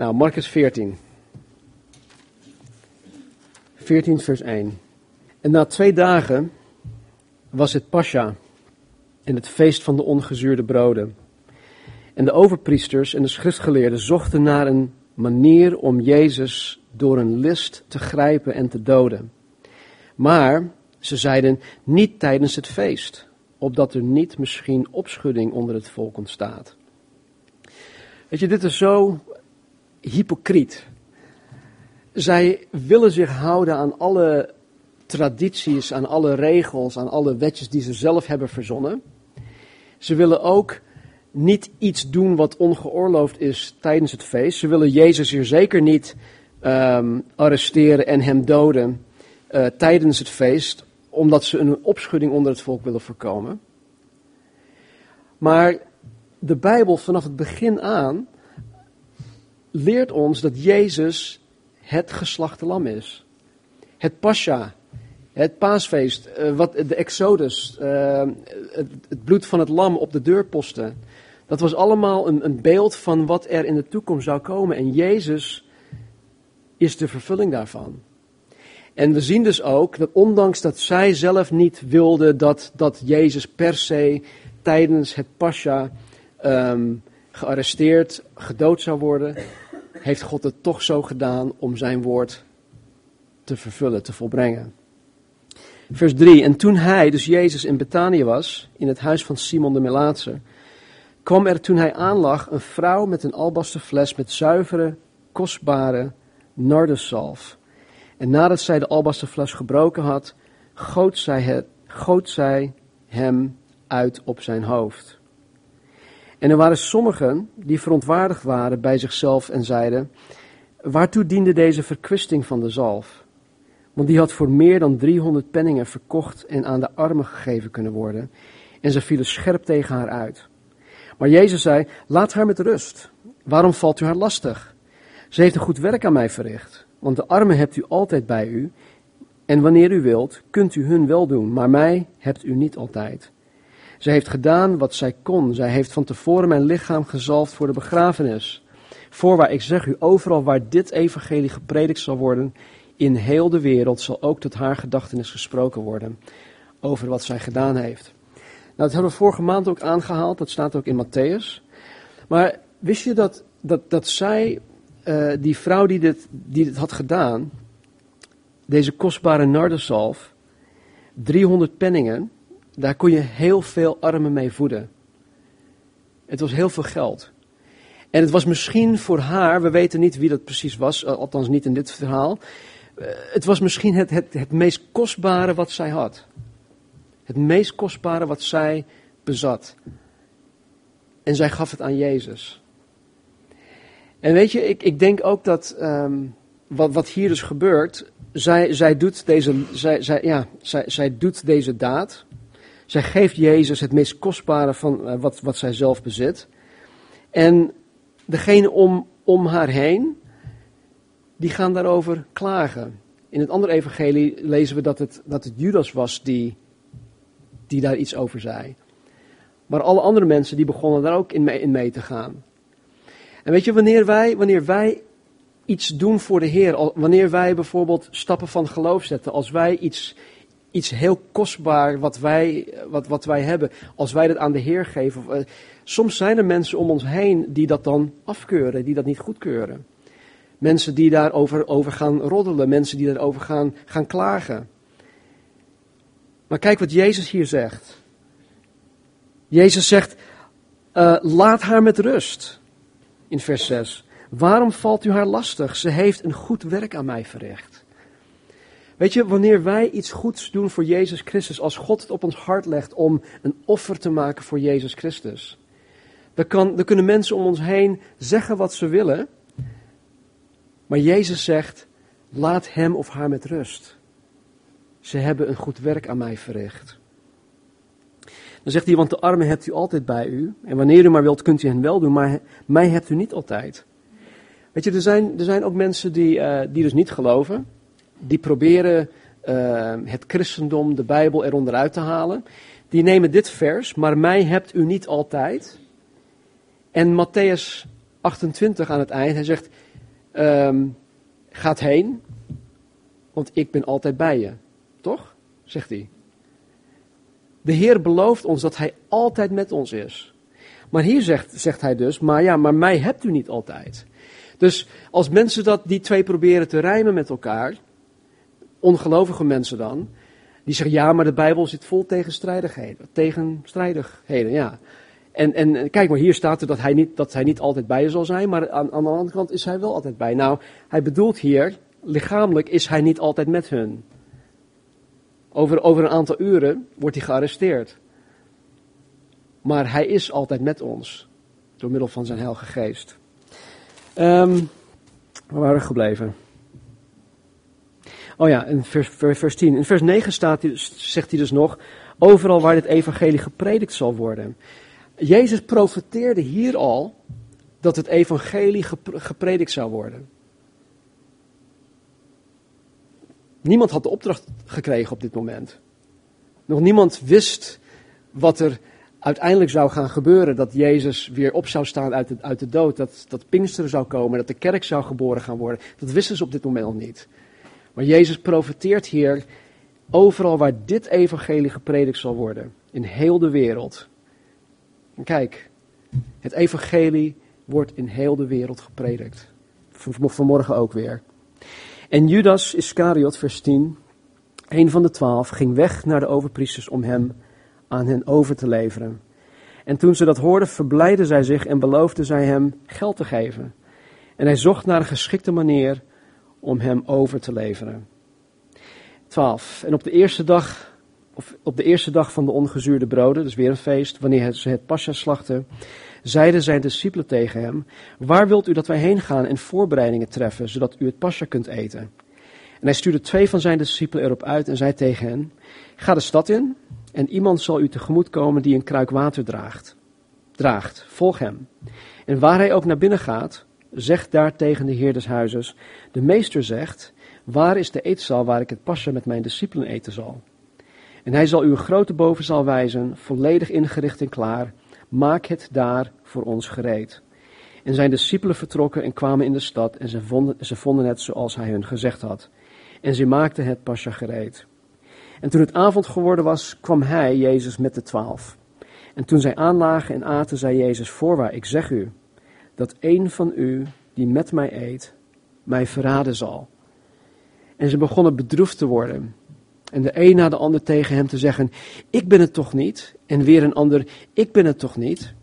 Nou, Marcus 14. 14 vers 1. En na twee dagen was het Pascha en het feest van de ongezuurde broden. En de overpriesters en de schriftgeleerden zochten naar een manier om Jezus door een list te grijpen en te doden. Maar ze zeiden niet tijdens het feest, opdat er niet misschien opschudding onder het volk ontstaat. Weet je, dit is zo hypocriet. Zij willen zich houden aan alle tradities, aan alle regels, aan alle wetjes die ze zelf hebben verzonnen. Ze willen ook niet iets doen wat ongeoorloofd is tijdens het feest. Ze willen Jezus hier zeker niet um, arresteren en hem doden uh, tijdens het feest, omdat ze een opschudding onder het volk willen voorkomen. Maar de Bijbel vanaf het begin aan leert ons dat Jezus het geslachte lam is. Het Pascha, het paasfeest, uh, wat, de Exodus, uh, het, bloed van het lam op de deurposten. Dat was allemaal een, een beeld van wat er in de toekomst zou komen. En Jezus is de vervulling daarvan. En we zien dus ook dat ondanks dat zij zelf niet wilde dat, dat Jezus per se tijdens het Pascha um, gearresteerd, gedood zou worden, heeft God het toch zo gedaan om zijn woord te vervullen, te volbrengen. Vers 3. En toen hij, dus Jezus, in Betanië was, in het huis van Simon de Melaatse, kwam er toen hij aanlag een vrouw met een albasten fles met zuivere, kostbare nardesalf. En nadat zij de albasten fles gebroken had, goot zij, het, goot zij hem uit op zijn hoofd. En er waren sommigen die verontwaardigd waren bij zichzelf en zeiden: Waartoe diende deze verkwisting van de zalf? Want die had voor meer dan 300 penningen verkocht en aan de armen gegeven kunnen worden. En ze vielen scherp tegen haar uit. Maar Jezus zei: Laat haar met rust. Waarom valt u haar lastig? Ze heeft een goed werk aan mij verricht. Want de armen hebt u altijd bij u. En wanneer u wilt, kunt u hun wel doen, maar mij hebt u niet altijd. Zij heeft gedaan wat zij kon. Zij heeft van tevoren mijn lichaam gezalfd voor de begrafenis. Voorwaar, ik zeg u, overal waar dit evangelie gepredikt zal worden, in heel de wereld zal ook tot haar gedachtenis gesproken worden over wat zij gedaan heeft. Nou, dat hebben we vorige maand ook aangehaald, dat staat ook in Matthäus. Maar wist je dat, dat, dat zij, uh, die vrouw die dit, die dit had gedaan, deze kostbare nardesalf, 300 penningen, daar kon je heel veel armen mee voeden. Het was heel veel geld. En het was misschien voor haar, we weten niet wie dat precies was, eh, althans niet in dit verhaal. Eh, het was misschien het, het, het meest kostbare wat zij had. Het meest kostbare wat zij bezat. En zij gaf het aan Jezus. En weet je, ik, ik denk ook dat um, wat, wat hier dus gebeurt, zij, zij, doet deze, zij, zij, ja, zij, zij doet deze daad. Zij geeft Jezus het meest kostbare van uh, wat, wat zij zelf bezit. En degene om, om haar heen, die gaan daarover klagen. In het andere evangelie lezen we dat het, dat het Judas was die, die daar iets over zei. Maar alle andere mensen die begonnen daar ook in mee, in mee te gaan. En weet je, wanneer wij, wanneer wij iets doen voor de Heer, wanneer wij bijvoorbeeld stappen van geloof zetten, als wij iets, iets heel kostbaar wat wij, wat, wat wij hebben, als wij dat aan de Heer geven. Eh, soms zijn er mensen om ons heen die dat dan afkeuren, die dat niet goedkeuren. Mensen die daarover over gaan roddelen, mensen die daarover gaan, gaan klagen. Maar kijk wat Jezus hier zegt. Jezus zegt, uh, laat haar met rust. In vers 6. Waarom valt u haar lastig? Ze heeft een goed werk aan mij verricht. Weet je, wanneer wij iets goeds doen voor Jezus Christus, als God het op ons hart legt om een offer te maken voor Jezus Christus, dan, kan, kunnen mensen om ons heen zeggen wat ze willen, maar Jezus zegt, laat hem of haar met rust. Ze hebben een goed werk aan mij verricht. Dan zegt hij, want de armen hebt u altijd bij u. En wanneer u maar wilt, kunt u hen wel doen, maar mij hebt u niet altijd. Weet je, er zijn, er zijn ook mensen die, uh, die dus niet geloven die proberen uh, het christendom, de Bijbel eronder uit te halen. Die nemen dit vers, maar mij hebt u niet altijd. En Matthäus 28 aan het eind, hij zegt, ehm, gaat heen, want ik ben altijd bij je. Toch? Zegt hij. De Heer belooft ons dat Hij altijd met ons is. Maar hier zegt, zegt Hij dus, maar ja, maar mij hebt u niet altijd. Dus als mensen dat, die twee proberen te rijmen met elkaar, ongelovige mensen dan, die zeggen ja, maar de Bijbel zit vol tegenstrijdigheden. Tegenstrijdigheden, ja. En, en kijk maar, hier staat er dat hij, niet, dat hij niet altijd bij je zal zijn, maar aan, aan de andere kant is hij wel altijd bij. Nou, hij bedoelt hier, lichamelijk is hij niet altijd met hun. Over, over een aantal uren wordt hij gearresteerd. Maar hij is altijd met ons, door middel van zijn Heilige Geest. Um, waar waren we gebleven? Oh ja, in vers, vers 10. In vers 9 staat, zegt hij dus nog, overal waar dit evangelie gepredikt zal worden. Jezus profeteerde hier al dat het evangelie gepredikt zou worden. Niemand had de opdracht gekregen op dit moment. Nog niemand wist wat er uiteindelijk zou gaan gebeuren. Dat Jezus weer op zou staan uit de, uit de dood. Dat, dat Pinksteren zou komen. Dat de kerk zou geboren gaan worden. Dat wisten ze op dit moment nog niet. Maar Jezus profeteert hier overal waar dit evangelie gepredikt zal worden. In heel de wereld. En kijk, het evangelie wordt in heel de wereld gepredikt. Vanmorgen ook weer. En Judas Iscariot, vers 10, een van de twaalf, ging weg naar de overpriesters om hem aan hen over te leveren. En toen ze dat hoorden, verblijden zij zich en beloofden zij hem geld te geven. En hij zocht naar een geschikte manier om hem over te leveren. 12. En op de eerste dag, of op de eerste dag van de ongezuurde broden, dus weer een feest, wanneer ze het pascha slachten, zeiden zijn discipelen tegen hem, waar wilt u dat wij heen gaan en voorbereidingen treffen, zodat u het pascha kunt eten? En hij stuurde twee van zijn discipelen erop uit en zei tegen hen, ga de stad in en iemand zal u tegemoet komen die een kruik water draagt. Draagt, volg hem. En waar hij ook naar binnen gaat, zegt daar tegen de heer des huizes, de meester zegt, waar is de eetzaal waar ik het pascha met mijn discipelen eten zal? En hij zal u een grote bovenzaal wijzen, volledig ingericht en klaar, maak het daar voor ons gereed. En zijn discipelen vertrokken en kwamen in de stad en ze vonden, ze vonden het zoals hij hun gezegd had. En ze maakten het pascha gereed. En toen het avond geworden was, kwam hij, Jezus, met de twaalf. En toen zij aanlagen en aten, zei Jezus, voorwaar, ik zeg u, dat een van u, die met mij eet, mij verraden zal. En ze begonnen bedroefd te worden. En de een na de ander tegen hem te zeggen: Ik ben het toch niet? En weer een ander: Ik ben het toch niet?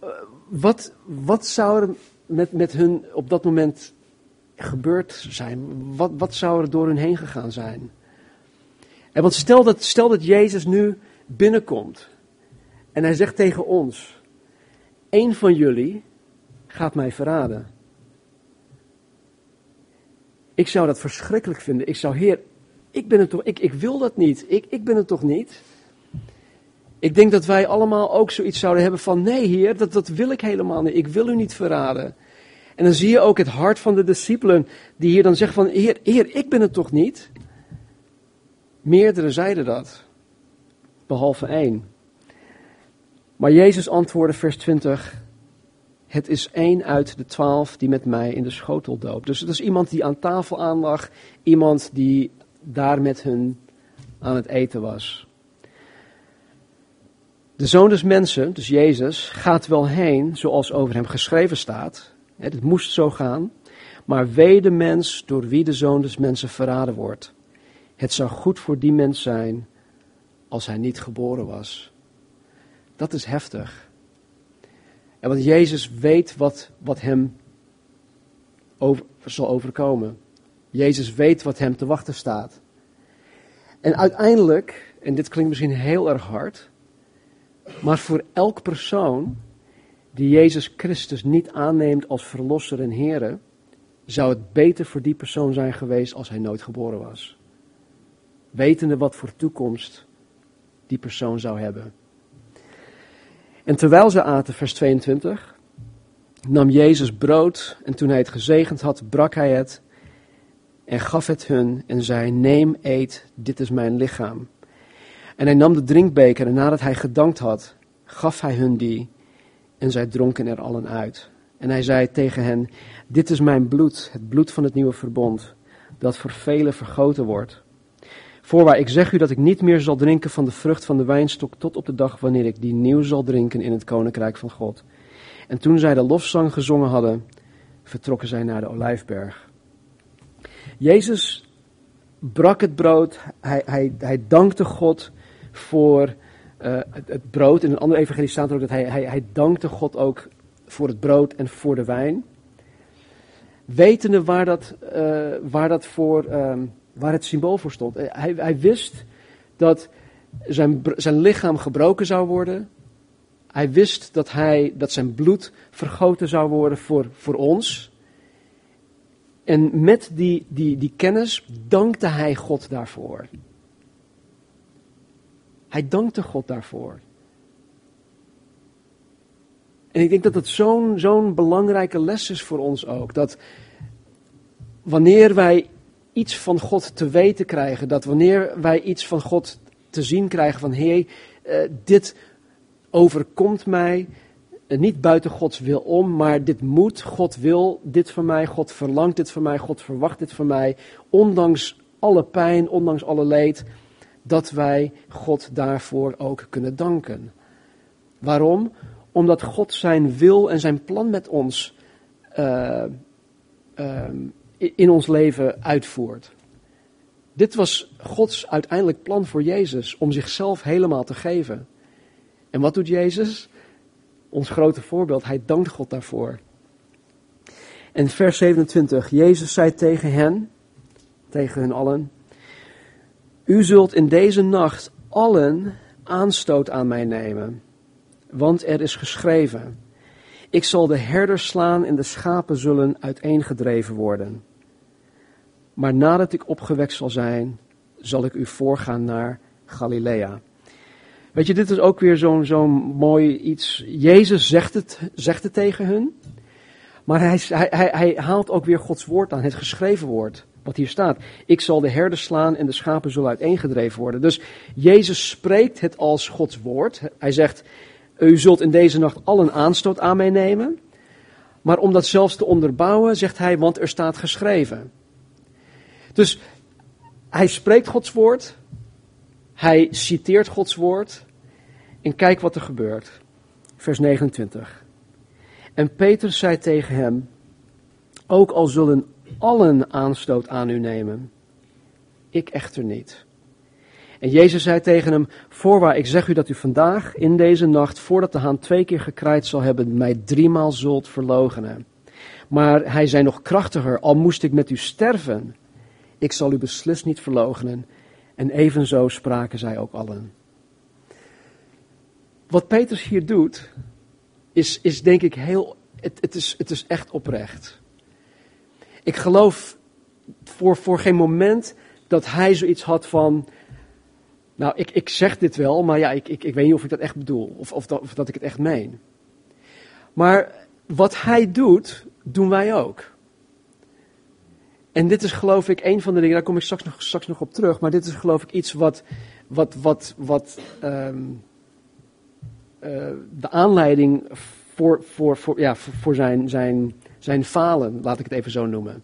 Eh, wat, wat zou er met, met hun op dat moment gebeurd zijn? Wat, wat zou er door hun heen gegaan zijn? En want stel dat, stel dat Jezus nu binnenkomt en hij zegt tegen ons: Eén van jullie gaat mij verraden. Ik zou dat verschrikkelijk vinden. Ik zou, Heer, ik ben het toch, ik, ik wil dat niet. Ik, ik ben het toch niet. Ik denk dat wij allemaal ook zoiets zouden hebben van, nee Heer, dat, dat wil ik helemaal niet. Ik wil u niet verraden. En dan zie je ook het hart van de discipelen, die hier dan zeggen van, Heer, Heer, ik ben het toch niet. Meerdere zeiden dat, behalve één. Maar Jezus antwoordde, vers 20, het is één uit de twaalf die met mij in de schotel doopt. Dus het is iemand die aan tafel aanlag, iemand die daar met hun aan het eten was. De zoon des mensen, dus Jezus, gaat wel heen zoals over hem geschreven staat. Het moest zo gaan. Maar wee de mens door wie de zoon des mensen verraden wordt. Het zou goed voor die mens zijn als hij niet geboren was. Dat is heftig. En want Jezus weet wat, wat hem over, zal overkomen. Jezus weet wat hem te wachten staat. En uiteindelijk, en dit klinkt misschien heel erg hard, maar voor elk persoon die Jezus Christus niet aanneemt als verlosser en Here, zou het beter voor die persoon zijn geweest als hij nooit geboren was. Wetende wat voor toekomst die persoon zou hebben. En terwijl ze aten, vers 22, nam Jezus brood en toen hij het gezegend had, brak hij het en gaf het hun en zei, neem, eet, dit is mijn lichaam. En hij nam de drinkbeker en nadat hij gedankt had, gaf hij hun die en zij dronken er allen uit. En hij zei tegen hen: Dit is mijn bloed, het bloed van het nieuwe verbond, dat voor velen vergoten wordt. Voorwaar, ik zeg u dat ik niet meer zal drinken van de vrucht van de wijnstok tot op de dag wanneer ik die nieuw zal drinken in het koninkrijk van God. En toen zij de lofzang gezongen hadden, vertrokken zij naar de olijfberg. Jezus brak het brood, hij, hij, hij dankte God voor uh, het, brood. In een andere evangelie staat ook dat hij, hij, hij dankte God ook voor het brood en voor de wijn. Wetende waar dat, uh, waar dat voor, um, waar het symbool voor stond. Hij, hij wist dat zijn, zijn lichaam gebroken zou worden. Hij wist dat, hij, dat zijn bloed vergoten zou worden voor, voor ons. En met die, die, die kennis dankte hij God daarvoor. Hij dankte God daarvoor. En ik denk dat het zo'n zo'n belangrijke les is voor ons ook. Dat wanneer wij iets van God te weten krijgen, dat wanneer wij iets van God te zien krijgen van Heer, uh, dit overkomt mij, uh, niet buiten Gods wil om, maar dit moet, God wil dit van mij, God verlangt dit van mij, God verwacht dit van mij, ondanks alle pijn, ondanks alle leed, dat wij God daarvoor ook kunnen danken. Waarom? Omdat God zijn wil en zijn plan met ons uh, uh, in ons leven uitvoert. Dit was Gods uiteindelijk plan voor Jezus, om zichzelf helemaal te geven. En wat doet Jezus? Ons grote voorbeeld, hij dankt God daarvoor. En vers 27, Jezus zei tegen hen, tegen hen allen, u zult in deze nacht allen aanstoot aan mij nemen, want er is geschreven, ik zal de herders slaan en de schapen zullen uiteengedreven worden. Maar nadat ik opgewekt zal zijn, zal ik u voorgaan naar Galilea. Weet je, dit is ook weer zo'n zo'n mooi iets. Jezus zegt het, zegt het tegen hun. Maar hij, hij, hij haalt ook weer Gods woord aan, het geschreven woord. Wat hier staat. Ik zal de herders slaan en de schapen zullen uiteengedreven worden. Dus Jezus spreekt het als Gods woord. Hij zegt, u zult in deze nacht al een aanstoot aan mij nemen. Maar om dat zelfs te onderbouwen, zegt hij, want er staat geschreven. Dus hij spreekt Gods woord. Hij citeert Gods woord. En kijk wat er gebeurt. Vers 29. En Petrus zei tegen hem: Ook al zullen allen aanstoot aan u nemen, ik echter niet. En Jezus zei tegen hem: Voorwaar, ik zeg u dat u vandaag in deze nacht, voordat de haan twee keer gekraaid zal hebben, mij driemaal zult verloochenen. Maar hij zei nog krachtiger: Al moest ik met u sterven, ik zal u beslist niet verloochenen. En evenzo spraken zij ook allen. Wat Petrus hier doet, is, is denk ik heel. Het, het, is, het is echt oprecht. Ik geloof voor, voor geen moment dat hij zoiets had van. Nou, ik, ik zeg dit wel, maar ja, ik, ik, ik weet niet of ik dat echt bedoel. Of, of, dat, of dat ik het echt meen. Maar wat hij doet, doen wij ook. En dit is geloof ik een van de dingen, daar kom ik straks nog, straks nog op terug. Maar dit is geloof ik iets wat, wat, wat, wat um, uh, de aanleiding voor, voor, voor, ja, voor, zijn, zijn, zijn falen, laat ik het even zo noemen.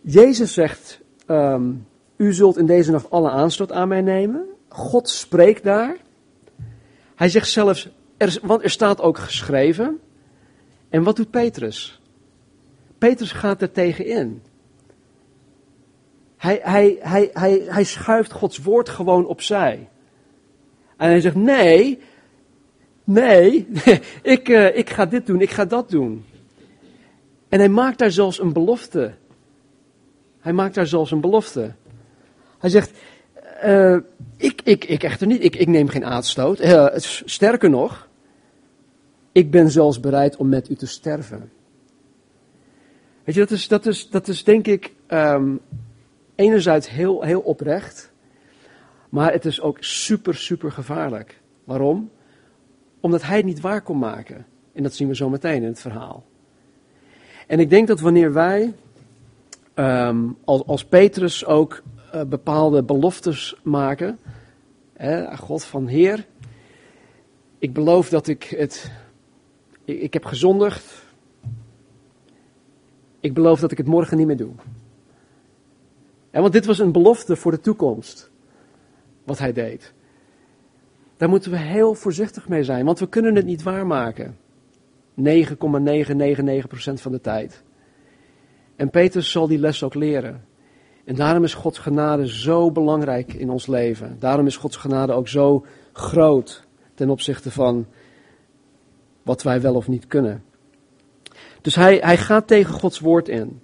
Jezus zegt, um, u zult in deze nacht alle aanstoot aan mij nemen. God spreekt daar. Hij zegt zelfs, er, want er staat ook geschreven. En wat doet Petrus? Petrus gaat er tegenin. Hij, hij, hij, hij, hij schuift Gods woord gewoon opzij. En hij zegt: Nee, nee, ik, uh, ik ga dit doen, ik ga dat doen. En hij maakt daar zelfs een belofte. Hij maakt daar zelfs een belofte. Hij zegt: uh, ik, ik, ik echter niet, ik, ik neem geen aanstoot. Uh, sterker nog, ik ben zelfs bereid om met u te sterven. Weet je, dat is, dat is, dat is denk ik um, enerzijds heel, heel oprecht, maar het is ook super, super gevaarlijk. Waarom? Omdat hij het niet waar kon maken. En dat zien we zo meteen in het verhaal. En ik denk dat wanneer wij, um, als, als Petrus ook uh, bepaalde beloftes maken, hè, God van Heer, ik beloof dat ik het ik, ik heb gezondigd. Ik beloof dat ik het morgen niet meer doe. En want dit was een belofte voor de toekomst. Wat hij deed. Daar moeten we heel voorzichtig mee zijn, want we kunnen het niet waarmaken. 9,999% van de tijd. En Petrus zal die les ook leren. En daarom is Gods genade zo belangrijk in ons leven. Daarom is Gods genade ook zo groot ten opzichte van wat wij wel of niet kunnen. Dus hij, hij gaat tegen Gods woord in.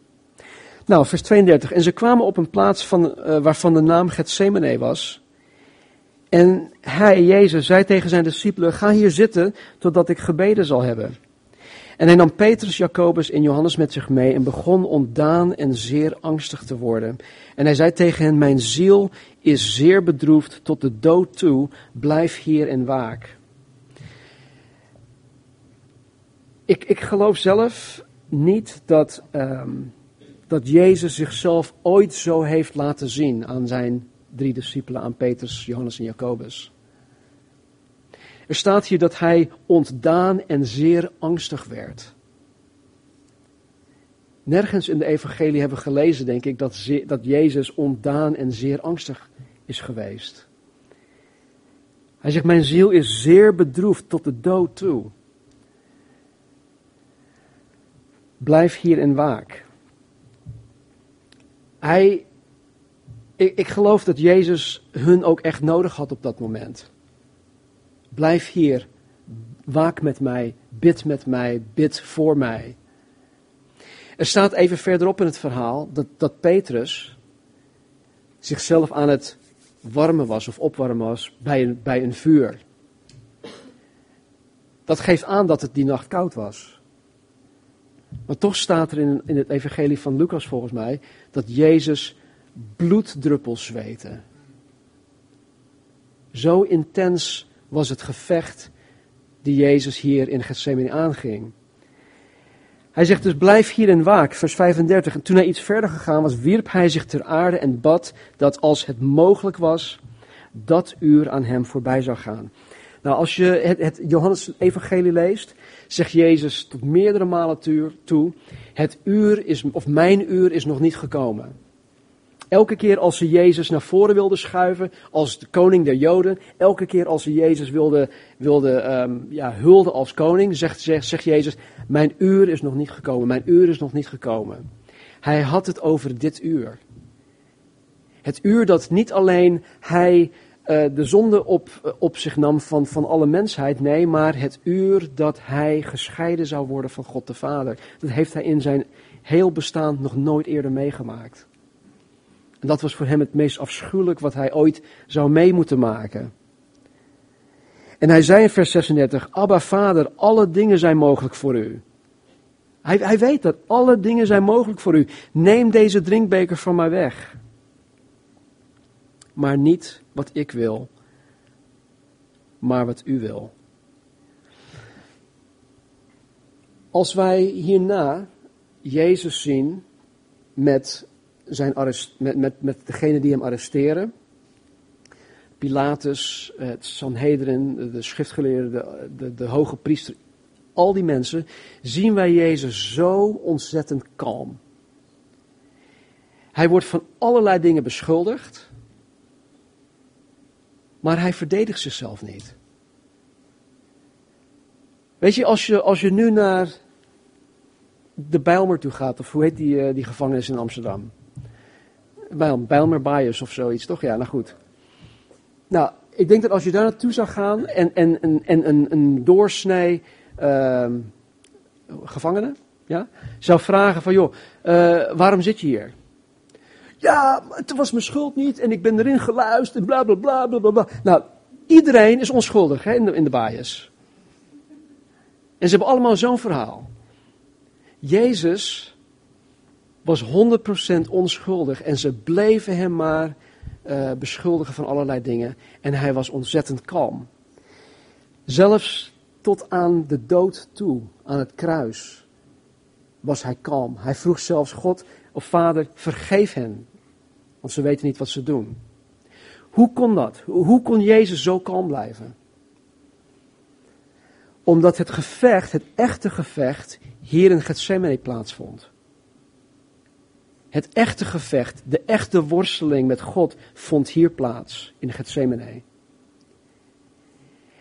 Nou, vers 32. En ze kwamen op een plaats van, uh, waarvan de naam Gethsemane was. En hij, Jezus, zei tegen zijn discipelen: Ga hier zitten totdat ik gebeden zal hebben. En hij nam Petrus, Jacobus en Johannes met zich mee en begon ontdaan en zeer angstig te worden. En hij zei tegen hen: Mijn ziel is zeer bedroefd tot de dood toe, blijf hier en waak. Ik, ik geloof zelf niet dat, um, dat Jezus zichzelf ooit zo heeft laten zien aan zijn drie discipelen, aan Petrus, Johannes en Jacobus. Er staat hier dat hij ontdaan en zeer angstig werd. Nergens in de evangelie hebben we gelezen, denk ik, dat, dat Jezus ontdaan en zeer angstig is geweest. Hij zegt, mijn ziel is zeer bedroefd tot de dood toe. Blijf hier en waak. Hij, ik, ik geloof dat Jezus hun ook echt nodig had op dat moment. Blijf hier, waak met mij, bid met mij, bid voor mij. Er staat even verderop in het verhaal dat, dat Petrus zichzelf aan het warmen was of opwarmen was bij een, bij een vuur. Dat geeft aan dat het die nacht koud was. Maar toch staat er in, in het evangelie van Lucas volgens mij dat Jezus bloeddruppels zweette. Zo intens was het gevecht die Jezus hier in Gethsemane aanging. Hij zegt dus blijf hier en waak, vers 35. En toen hij iets verder gegaan was, wierp hij zich ter aarde en bad dat als het mogelijk was, dat uur aan hem voorbij zou gaan. Nou, als je het, het Johannes-evangelie leest, zegt Jezus tot meerdere malen toe, het uur is, of mijn uur is nog niet gekomen. Elke keer als ze Jezus naar voren wilden schuiven, als de koning der Joden, elke keer als ze Jezus wilden wilde, um, ja, hulden als koning, zegt, zegt, Jezus, mijn uur is nog niet gekomen, mijn uur is nog niet gekomen. Hij had het over dit uur. Het uur dat niet alleen hij uh, de zonde op, op zich nam van, van alle mensheid, nee, maar het uur dat hij gescheiden zou worden van God de Vader. Dat heeft hij in zijn heel bestaan nog nooit eerder meegemaakt. En dat was voor hem het meest afschuwelijk wat hij ooit zou mee moeten maken. En hij zei in vers 36, Abba Vader, alle dingen zijn mogelijk voor u. Hij, hij weet dat alle dingen zijn mogelijk voor u. Neem deze drinkbeker van mij weg. Maar niet wat ik wil, maar wat u wil. Als wij hierna Jezus zien met zijn arrest, met, met, met degene die hem arresteren. Pilatus, het Sanhedrin, de schriftgeleerden, de, de, de hoge priester, al die mensen, zien wij Jezus zo ontzettend kalm. Hij wordt van allerlei dingen beschuldigd, maar hij verdedigt zichzelf niet. Weet je, als je, als je nu naar de Bijlmer toe gaat, of hoe heet die, eh, die gevangenis in Amsterdam? Bijlmer Bias of zoiets, toch? Ja, nou goed. Nou, ik denk dat als je daar naartoe zou gaan en, en, en, en een, een doorsnee uh, gevangene ja, zou vragen van, joh, uh, waarom zit je hier? Ja, het was mijn schuld niet en ik ben erin geluisterd bla bla bla bla bla. Nou, iedereen is onschuldig hè, in, de, in de bias. En ze hebben allemaal zo'n verhaal. Jezus was 100% onschuldig en ze bleven hem maar uh, beschuldigen van allerlei dingen. En hij was ontzettend kalm. Zelfs tot aan de dood toe, aan het kruis, was hij kalm. Hij vroeg zelfs God of Vader, vergeef hen, want ze weten niet wat ze doen. Hoe kon dat? Hoe kon Jezus zo kalm blijven? Omdat het gevecht, het echte gevecht, hier in Gethsemane plaatsvond. Het echte gevecht, de echte worsteling met God vond hier plaats in Gethsemane.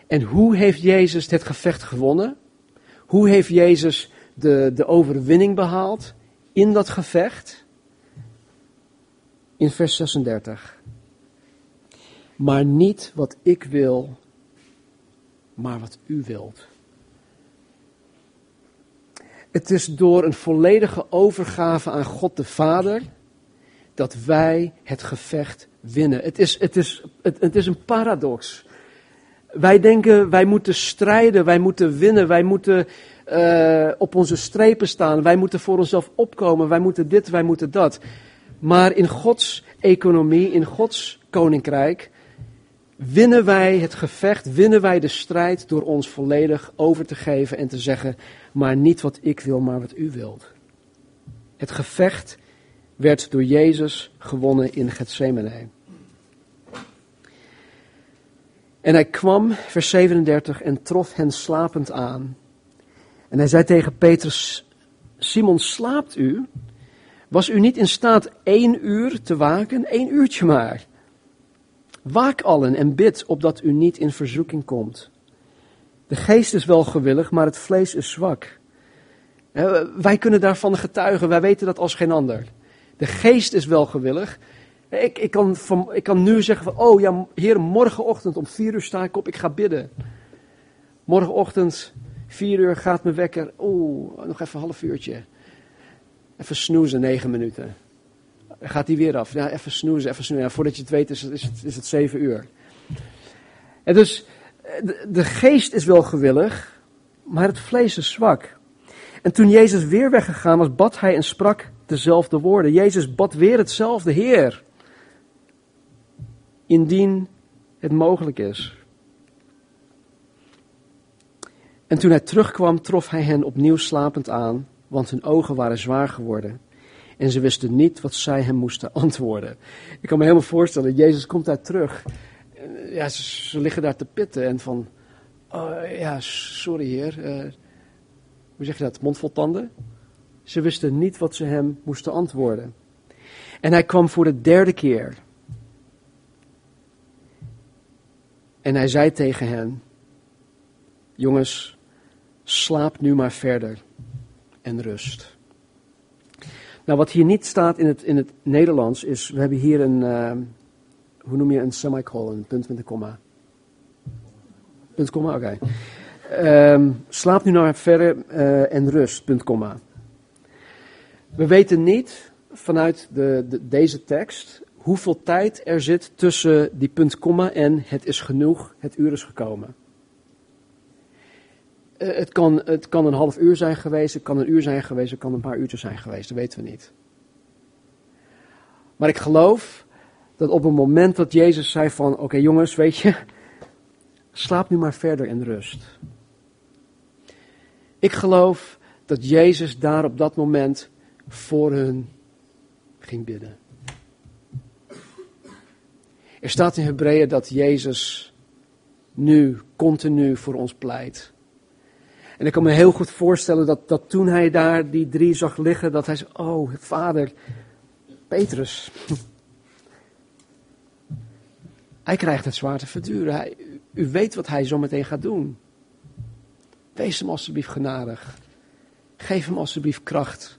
En hoe heeft Jezus dit gevecht gewonnen? Hoe heeft Jezus de, de overwinning behaald in dat gevecht? In vers 36. Maar niet wat ik wil, maar wat u wilt. Het is door een volledige overgave aan God de Vader dat wij het gevecht winnen. Het is, het is, het, het is een paradox. Wij denken, wij moeten strijden, wij moeten winnen, wij moeten uh, op onze strepen staan, wij moeten voor onszelf opkomen, wij moeten dit, wij moeten dat. Maar in Gods economie, in Gods koninkrijk, winnen wij het gevecht, winnen wij de strijd door ons volledig over te geven en te zeggen, maar niet wat ik wil, maar wat u wilt. Het gevecht werd door Jezus gewonnen in Gethsemane. En hij kwam, vers 37, en trof hen slapend aan. En hij zei tegen Petrus, Simon, slaapt u? Was u niet in staat één uur te waken? Eén uurtje maar. Waak allen en bid, opdat u niet in verzoeking komt. De geest is wel gewillig, maar het vlees is zwak. Wij kunnen daarvan getuigen, wij weten dat als geen ander. De geest is wel gewillig. Ik, ik, kan, van, ik kan nu zeggen van, oh ja, heer, morgenochtend om vier uur sta ik op, ik ga bidden. Morgenochtend, vier uur gaat mijn wekker, oeh, nog even een half uurtje. Even snoezen, negen minuten. Gaat die weer af? Ja, even snoezen, even snoezen. Ja, voordat je het weet is het, is het, is het zeven uur. En dus, de, de geest is wel gewillig, maar het vlees is zwak. En toen Jezus weer weggegaan was, bad hij en sprak dezelfde woorden. Jezus bad weer hetzelfde, Heer. Indien het mogelijk is. En toen hij terugkwam, trof hij hen opnieuw slapend aan, want hun ogen waren zwaar geworden. En ze wisten niet wat zij hem moesten antwoorden. Ik kan me helemaal voorstellen, Jezus komt daar terug. Ja, ze, liggen daar te pitten en van, oh, ja, sorry heer, uh, hoe zeg je dat, mond vol tanden? Ze wisten niet wat ze hem moesten antwoorden. En hij kwam voor de derde keer. En hij zei tegen hen: Jongens, slaap nu maar verder en rust. Nou, wat hier niet staat in het, in het Nederlands is: we hebben hier een, uh, hoe noem je een semicolon, een punt met een komma. Punt, komma, oké. Um, slaap nu naar verder uh, en rust, punt, komma. We weten niet vanuit de, de, deze tekst hoeveel tijd er zit tussen die punt, komma en het is genoeg, het uur is gekomen. Uh, het, kan, het kan een half uur zijn geweest, het kan een uur zijn geweest, het kan een paar uurtjes zijn geweest, dat weten we niet. Maar ik geloof dat op het moment dat Jezus zei van, oké jongens, weet je, slaap nu maar verder in rust. Ik geloof dat Jezus daar op dat moment voor hun ging bidden. Er staat in Hebreeën dat Jezus nu continu voor ons pleit. En ik kan me heel goed voorstellen dat, dat toen hij daar die drie zag liggen, dat hij zei, oh vader, Petrus. Hij krijgt het zwaar te verduren. Hij, u weet wat hij zo meteen gaat doen. Wees hem alsjeblieft genadig. Geef hem alsjeblieft kracht.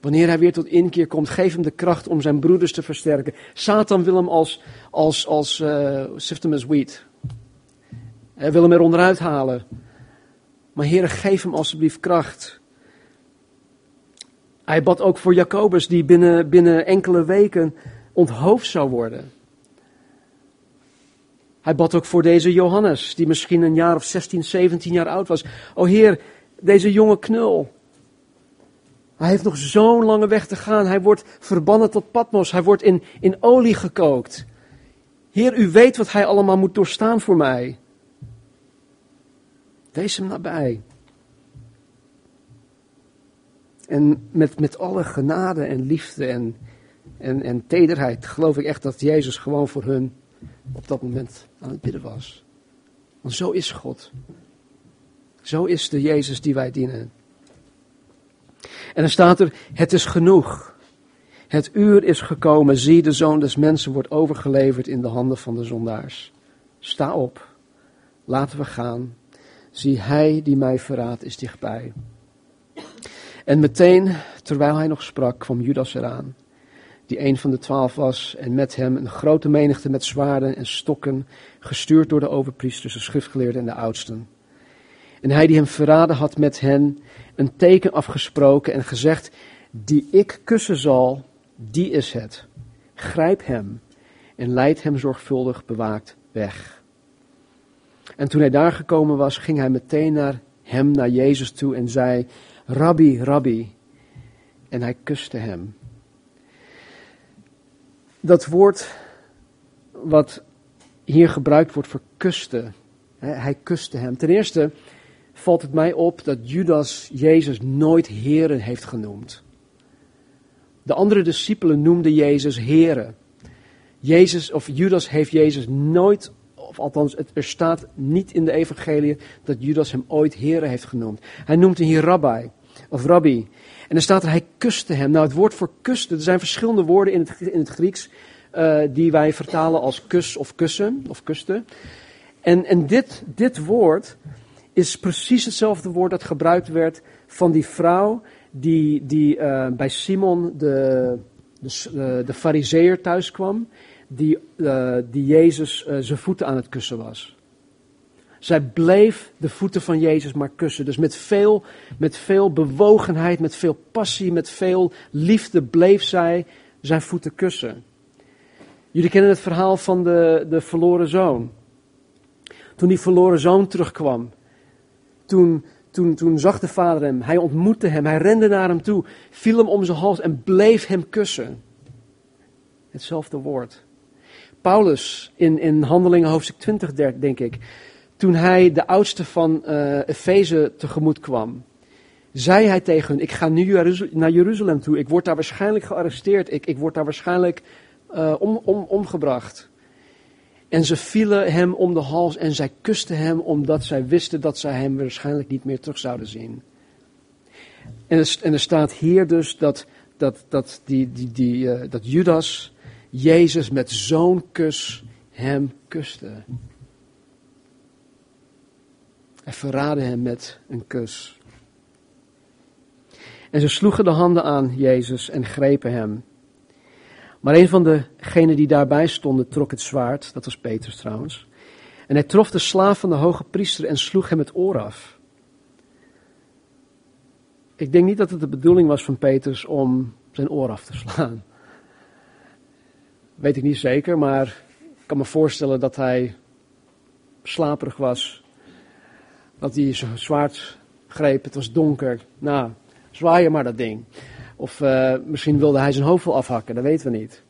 Wanneer hij weer tot inkeer komt, geef hem de kracht om zijn broeders te versterken. Satan wil hem als, als, als uh, wheat. Hij wil hem er onderuit halen. Maar Heer, geef hem alsjeblieft kracht. Hij bad ook voor Jacobus, die binnen, binnen enkele weken onthoofd zou worden. Hij bad ook voor deze Johannes, die misschien een jaar of 16, 17 jaar oud was. O Heer, deze jonge knul. Hij heeft nog zo'n lange weg te gaan. Hij wordt verbannen tot Patmos. Hij wordt in, in olie gekookt. Heer, u weet wat hij allemaal moet doorstaan voor mij. Wees hem nabij. En met, met alle genade en liefde en, en, en tederheid geloof ik echt dat Jezus gewoon voor hun op dat moment aan het bidden was. Want zo is God. Zo is de Jezus die wij dienen. En dan staat er, het is genoeg. Het uur is gekomen, zie de zoon des mensen wordt overgeleverd in de handen van de zondaars. Sta op, laten we gaan. Zie hij die mij verraadt is dichtbij. En meteen, terwijl hij nog sprak, kwam Judas eraan, die een van de twaalf was, en met hem een grote menigte met zwaarden en stokken, gestuurd door de overpriesters, de schriftgeleerden en de oudsten. En hij die hem verraden had met hen een teken afgesproken en gezegd, die ik kussen zal, die is het. Grijp hem en leid hem zorgvuldig bewaakt weg. En toen hij daar gekomen was, ging hij meteen naar hem, naar Jezus toe en zei, Rabbi, Rabbi. En hij kuste hem. Dat woord wat hier gebruikt wordt voor kusten, hij kuste hem. Ten eerste valt het mij op dat Judas Jezus nooit Heren heeft genoemd. De andere discipelen noemden Jezus Heren. Jezus, of Judas heeft Jezus nooit, of althans, er staat niet in de evangelie dat Judas hem ooit Heren heeft genoemd. Hij noemt hem hier Rabbi, of Rabbi. En dan staat er, hij kuste hem. Nou, het woord voor kusten, er zijn verschillende woorden in het, in het Grieks uh, die wij vertalen als kus of kussen, of kusten. En, en dit, dit woord is precies hetzelfde woord dat gebruikt werd van die vrouw die, die uh, bij Simon de, de, de fariseer thuis kwam, die, uh, die Jezus uh, zijn voeten aan het kussen was. Zij bleef de voeten van Jezus maar kussen. Dus met veel, met veel bewogenheid, met veel passie, met veel liefde bleef zij zijn voeten kussen. Jullie kennen het verhaal van de, de verloren zoon. Toen die verloren zoon terugkwam, toen, toen, toen zag de vader hem, hij ontmoette hem, hij rende naar hem toe, viel hem om zijn hals en bleef hem kussen. Hetzelfde woord. Paulus in, in Handelingen hoofdstuk 20, denk ik, toen hij de oudste van uh, Efeze tegemoet kwam, zei hij tegen hen, ik ga nu naar Jeruzalem toe, ik word daar waarschijnlijk gearresteerd, ik, ik word daar waarschijnlijk uh, om, om, omgebracht. En ze vielen hem om de hals en zij kusten hem omdat zij wisten dat zij hem waarschijnlijk niet meer terug zouden zien. En er, en er staat hier dus dat, dat, dat, die, die, die, uh, dat Judas Jezus met zo'n kus hem kuste. Hij verraadde hem met een kus. En ze sloegen de handen aan Jezus en grepen hem. Maar een van degenen die daarbij stonden trok het zwaard, dat was Petrus trouwens. En hij trof de slaaf van de hoge priester en sloeg hem het oor af. Ik denk niet dat het de bedoeling was van Petrus om zijn oor af te slaan. Weet ik niet zeker, maar ik kan me voorstellen dat hij slaperig was. Dat hij zijn zwaard greep, het was donker. Nou, zwaai je maar dat ding. Of uh, misschien wilde hij zijn hoofd wel afhakken, dat weten we niet.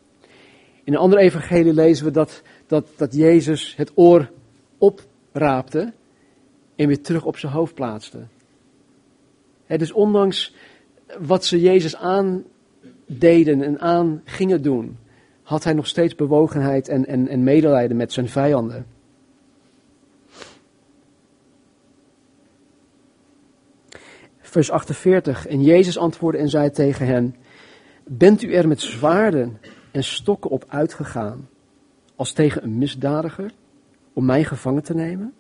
In een andere evangelie lezen we dat, dat, dat Jezus het oor opraapte en weer terug op zijn hoofd plaatste. Dus ondanks wat ze Jezus aandeden en aan gingen doen, had hij nog steeds bewogenheid en, en, en medelijden met zijn vijanden. vers 48. En Jezus antwoordde en zei tegen hen: Bent u er met zwaarden en stokken op uitgegaan, als tegen een misdadiger, om mij gevangen te nemen?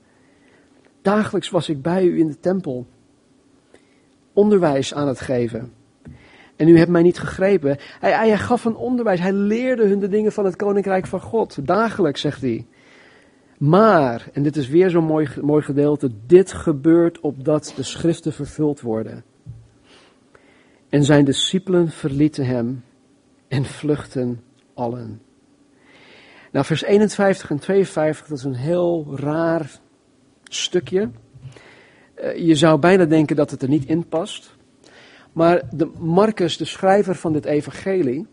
Dagelijks was ik bij u in de tempel, onderwijs aan het geven. En u hebt mij niet gegrepen. Hij, gaf een onderwijs, hij leerde hun de dingen van het koninkrijk van God. Dagelijks, zegt hij. Maar, en dit is weer zo'n mooi, mooi gedeelte, dit gebeurt opdat de schriften vervuld worden. En zijn discipelen verlieten hem en vluchten allen. Nou, vers 51 en 52, dat is een heel raar stukje. Eh, je zou bijna denken dat het er niet in past. Maar de Marcus, de schrijver van dit evangelie,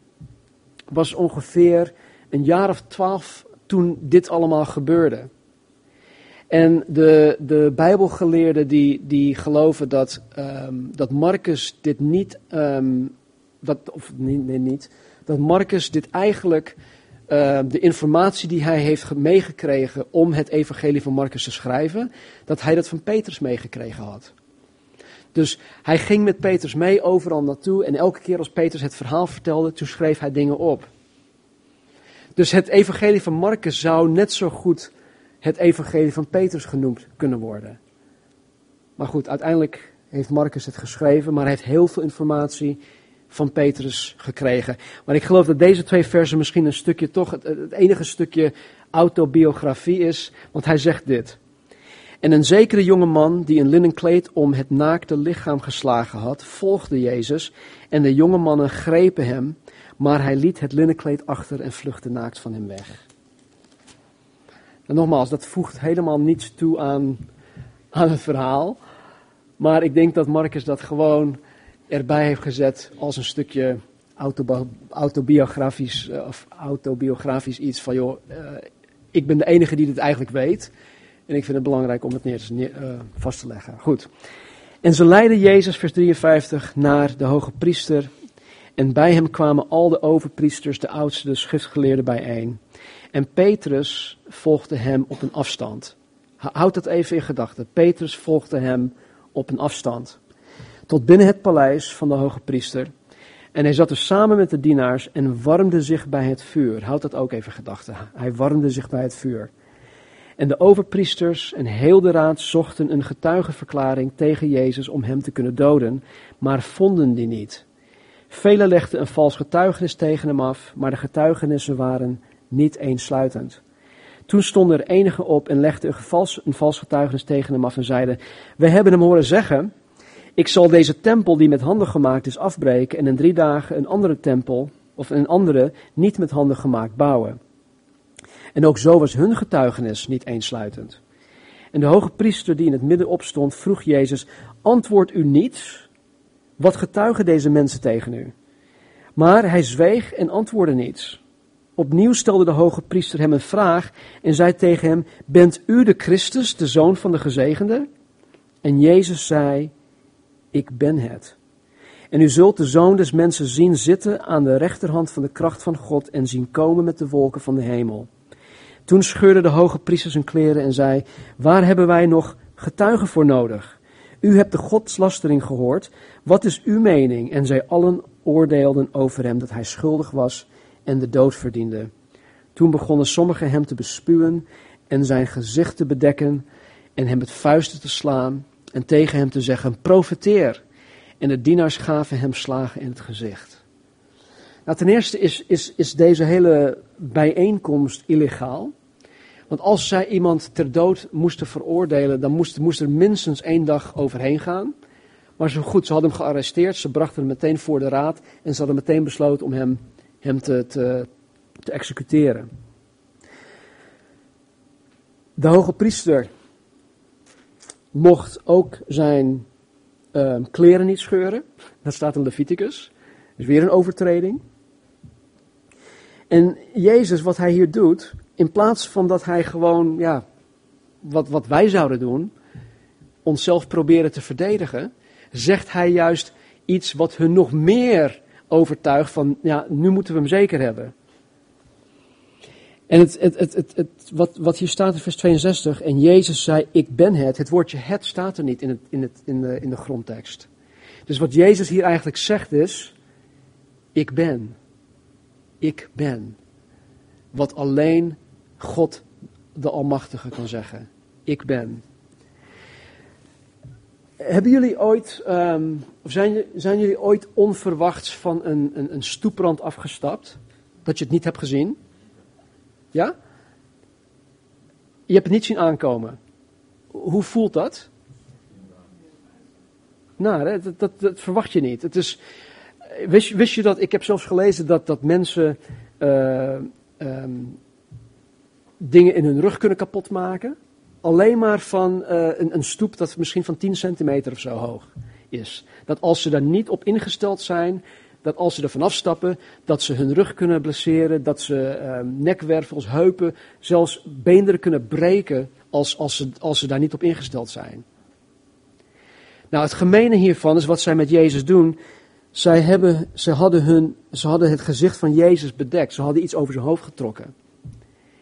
was ongeveer een jaar of twaalf toen dit allemaal gebeurde. En de, de Bijbelgeleerden die, die geloven dat, um, dat Marcus dit niet, um, dat, of nee, nee, niet, dat Marcus dit eigenlijk uh, de informatie die hij heeft meegekregen om het evangelie van Marcus te schrijven, dat hij dat van Petrus meegekregen had. Dus hij ging met Petrus mee overal naartoe en elke keer als Petrus het verhaal vertelde, toen schreef hij dingen op. Dus het evangelie van Marcus zou net zo goed het evangelie van Petrus genoemd kunnen worden. Maar goed, uiteindelijk heeft Marcus het geschreven, maar hij heeft heel veel informatie van Petrus gekregen. Maar ik geloof dat deze twee versen misschien een stukje toch, het, het enige stukje autobiografie is, want hij zegt dit. En een zekere jonge man die een linnen kleed om het naakte lichaam geslagen had, volgde Jezus en de jonge mannen grepen hem, maar hij liet het linnenkleed achter en vluchtte naakt van hem weg. En nogmaals, dat voegt helemaal niets toe aan, aan het verhaal. Maar ik denk dat Marcus dat gewoon erbij heeft gezet als een stukje autobiografisch, eh, of autobiografisch iets van, joh, uh, ik ben de enige die dit eigenlijk weet. En ik vind het belangrijk om het neer neer, uh, vast te leggen. Goed. En ze leidden Jezus, vers 53, naar de hoge priester. En bij hem kwamen al de overpriesters, de oudste, de schriftgeleerden bijeen. En Petrus volgde hem op een afstand. Houd dat even in gedachten. Petrus volgde hem op een afstand. Tot binnen het paleis van de hoge priester. En hij zat er samen met de dienaars en warmde zich bij het vuur. Houd dat ook even in gedachten. Hij warmde zich bij het vuur. En de overpriesters en heel de raad zochten een getuigenverklaring tegen Jezus om hem te kunnen doden, maar vonden die niet. Velen legden een vals getuigenis tegen hem af, maar de getuigenissen waren niet eensluitend. Toen stonden er enigen op en legden een vals, een vals getuigenis tegen hem af en zeiden: We hebben hem horen zeggen: Ik zal deze tempel die met handen gemaakt is afbreken en in drie dagen een andere tempel, of een andere, niet met handen gemaakt bouwen. En ook zo was hun getuigenis niet eensluitend. En de hoge priester die in het midden opstond, vroeg Jezus: Antwoord u niet? Wat getuigen deze mensen tegen u? Maar hij zweeg en antwoordde niets. Opnieuw stelde de hoge priester hem een vraag en zei tegen hem: Bent u de Christus, de zoon van de gezegende? En Jezus zei: Ik ben het. En u zult de zoon des mensen zien zitten aan de rechterhand van de kracht van God en zien komen met de wolken van de hemel. Toen scheurde de hoge priester zijn kleren en zei: Waar hebben wij nog getuigen voor nodig? U hebt de godslastering gehoord. Wat is uw mening? En zij allen oordeelden over hem dat hij schuldig was en de dood verdiende. Toen begonnen sommigen hem te bespuwen en zijn gezicht te bedekken en hem met vuisten te slaan en tegen hem te zeggen, profeteer. En de dienaars gaven hem slagen in het gezicht. Nou, ten eerste is, is, is deze hele bijeenkomst illegaal. Want als zij iemand ter dood moesten veroordelen, dan moest, moest er minstens één dag overheen gaan. Maar zo goed, ze hadden hem gearresteerd, ze brachten hem meteen voor de raad en ze hadden meteen besloten om hem hem te, te, te executeren. De hoge priester mocht ook zijn uh, kleren niet scheuren. Dat staat in Leviticus. Is weer een overtreding. En Jezus, wat hij hier doet, in plaats van dat hij gewoon, ja, wat, wat wij zouden doen, onszelf proberen te verdedigen, zegt hij juist iets wat hun nog meer overtuigd van, ja, nu moeten we hem zeker hebben. En het, het, het, het, wat, wat hier staat in vers 62, en Jezus zei, ik ben het. Het woordje het staat er niet in, het, in, het, in, de, in de grondtekst. Dus wat Jezus hier eigenlijk zegt is, ik ben. Ik ben. Wat alleen God de Almachtige kan zeggen. Ik ben. Hebben jullie ooit, um, of zijn, zijn jullie ooit onverwachts van een, een, een stoeprand afgestapt? Dat je het niet hebt gezien? Ja? Je hebt het niet zien aankomen. Hoe voelt dat? Nou, dat, dat, verwacht je niet. Het is, wist, wist, je dat, ik heb zelfs gelezen dat, dat mensen uh, dingen in hun rug kunnen kapotmaken alleen maar van uh, een, een, stoep dat misschien van 10 centimeter of zo hoog is. Dat als ze daar niet op ingesteld zijn, dat als ze er vanaf stappen, dat ze hun rug kunnen blesseren, dat ze uh, nekwervels, heupen, zelfs beenderen kunnen breken als, als, ze, als ze daar niet op ingesteld zijn. Nou, het gemene hiervan is wat zij met Jezus doen. Zij hebben, ze, hadden hun, ze hadden het gezicht van Jezus bedekt. Ze hadden iets over zijn hoofd getrokken.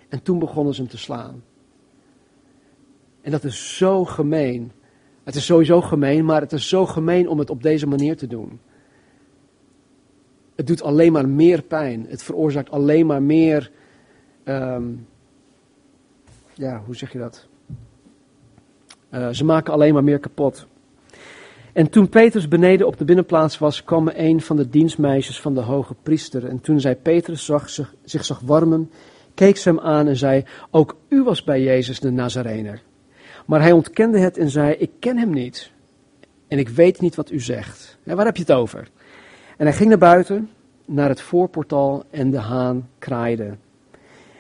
En toen begonnen ze hem te slaan. En dat is zo gemeen. Het is sowieso gemeen, maar het is zo gemeen om het op deze manier te doen. Het doet alleen maar meer pijn. Het veroorzaakt alleen maar meer. ehm, ja, hoe zeg je dat? Eh, ze maken alleen maar meer kapot. En toen Petrus beneden op de binnenplaats was, kwam een van de dienstmeisjes van de hoge priester. En toen zij Petrus zag, zich, zich zag warmen, keek ze hem aan en zei: Ook u was bij Jezus de Nazarener. Maar hij ontkende het en zei: Ik ken hem niet. En ik weet niet wat u zegt. Waar heb je het over? En hij ging naar buiten, naar het voorportaal en de haan kraaide.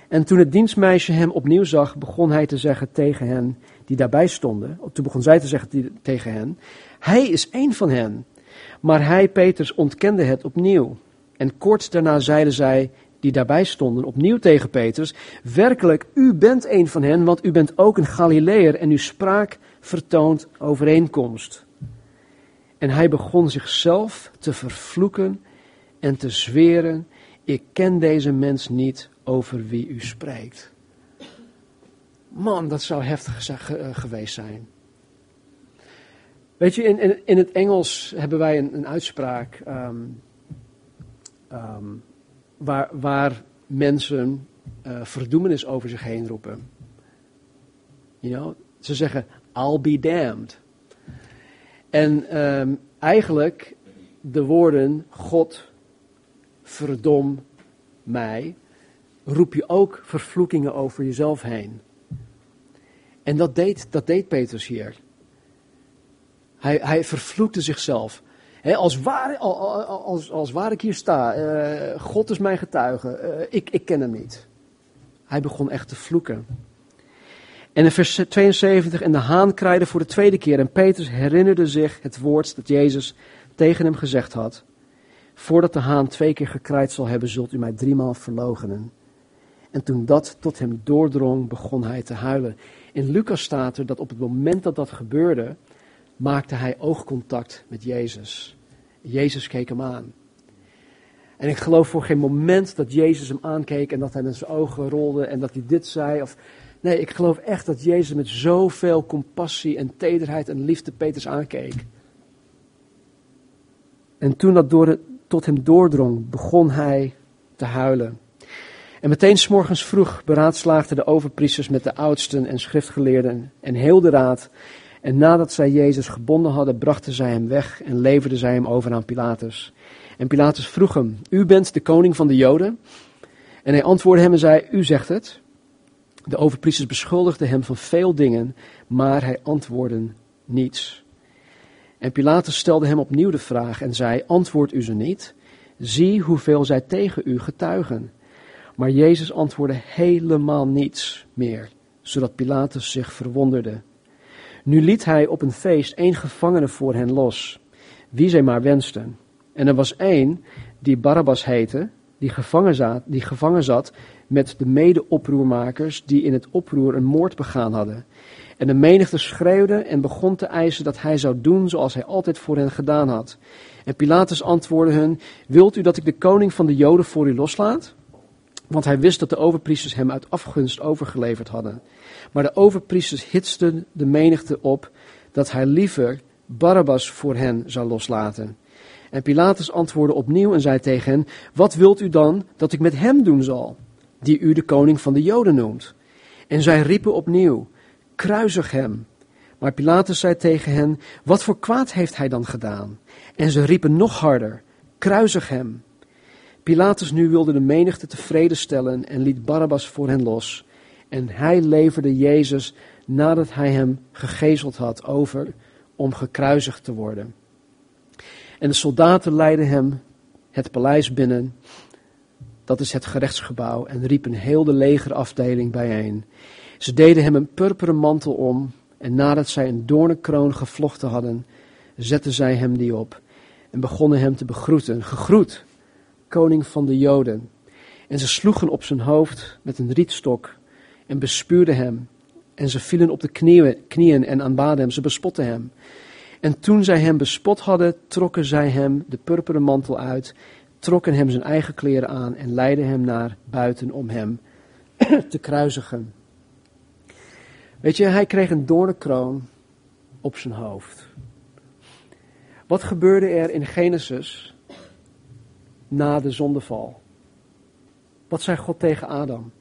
En toen het dienstmeisje hem opnieuw zag, begon hij te zeggen tegen hen die daarbij stonden. Toen begon zij te zeggen tegen hen: Hij is een van hen. Maar hij, Petrus, ontkende het opnieuw. En kort daarna zeiden zij die daarbij stonden opnieuw tegen Petrus: Werkelijk, u bent een van hen, want u bent ook een Galileër en uw spraak vertoont overeenkomst. En hij begon zichzelf te vervloeken en te zweren: Ik ken deze mens niet over wie u spreekt. Man, dat zou heftig eh, geweest zijn. Weet je, in, in, in het Engels hebben wij een, een uitspraak ehm, ehm, waar, waar mensen eh, verdoemenis over zich heen roepen. You know? Ze zeggen, I'll be damned. En ehm, eigenlijk de woorden, God, verdom mij, roep je ook vervloekingen over jezelf heen. En dat deed, dat deed Petrus hier. Hij, hij vervloekte zichzelf. Als, waar, al- al- als, als ik hier sta, eh, God is mijn getuige, eh, ik, ik ken hem niet. Hij begon echt te vloeken. En in vers 72, en de haan kraaide voor de tweede keer en Petrus herinnerde zich het woord dat Jezus tegen hem gezegd had. Voordat de haan twee keer gekraaid zal hebben, zult u mij driemaal verloochenen. En toen dat tot hem doordrong, begon hij te huilen. In Lucas staat er dat op het moment dat dat gebeurde, maakte hij oogcontact met Jezus. Jezus keek hem aan. En ik geloof voor geen moment dat Jezus hem aankeek en dat hij met zijn ogen rolde en dat hij dit zei. Of, nee, ik geloof echt dat Jezus met zoveel compassie en tederheid en liefde Petrus aankeek. En toen dat door tot hem doordrong, begon hij te huilen. En meteen s'morgens vroeg beraadslaagden de overpriesters met de oudsten en schriftgeleerden en heel de raad. En nadat zij Jezus gebonden hadden, brachten zij hem weg en leverden zij hem over aan Pilatus. En Pilatus vroeg hem, u bent de koning van de Joden? En hij antwoordde hem en zei, u zegt het. De overpriesters beschuldigden hem van veel dingen, maar hij antwoordde niets. En Pilatus stelde hem opnieuw de vraag en zei, antwoord u ze niet? Zie hoeveel zij tegen u getuigen. Maar Jezus antwoordde helemaal niets meer, zodat Pilatus zich verwonderde. Nu liet hij op een feest één gevangene voor hen los, wie zij maar wensten. En er was één, die Barabbas heette, die gevangen zat, die gevangen zat met de mede-oproermakers die in het oproer een moord begaan hadden. En de menigte schreeuwde en begon te eisen dat hij zou doen zoals hij altijd voor hen gedaan had. En Pilatus antwoordde hun, wilt u dat ik de koning van de Joden voor u loslaat? Want hij wist dat de overpriesters hem uit afgunst overgeleverd hadden. Maar de overpriesters hitsten de menigte op dat hij liever Barabbas voor hen zou loslaten. En Pilatus antwoordde opnieuw en zei tegen hen: Wat wilt u dan dat ik met hem doen zal, die u de koning van de Joden noemt? En zij riepen opnieuw: Kruisig hem. Maar Pilatus zei tegen hen: Wat voor kwaad heeft hij dan gedaan? En ze riepen nog harder: Kruisig hem. Pilatus nu wilde de menigte tevreden stellen en liet Barabbas voor hen los. En hij leverde Jezus nadat hij hem gegezeld had over om gekruisigd te worden. En de soldaten leidden hem het paleis binnen, dat is het gerechtsgebouw, en riepen heel de legerafdeling bijeen. Ze deden hem een purperen mantel om, en nadat zij een doornenkroon gevlochten hadden, zetten zij hem die op en begonnen hem te begroeten. Gegroet, koning van de Joden. En ze sloegen op zijn hoofd met een rietstok en bespuurden hem. En ze vielen op de knieën, knieën en aanbaden hem, ze bespotten hem. En toen zij hem bespot hadden, trokken zij hem de purperen mantel uit, trokken hem zijn eigen kleren aan en leidden hem naar buiten om hem te kruisigen. Weet je, hij kreeg een doornenkroon op zijn hoofd. Wat gebeurde er in Genesis na de zondeval? Wat zei God tegen Adam?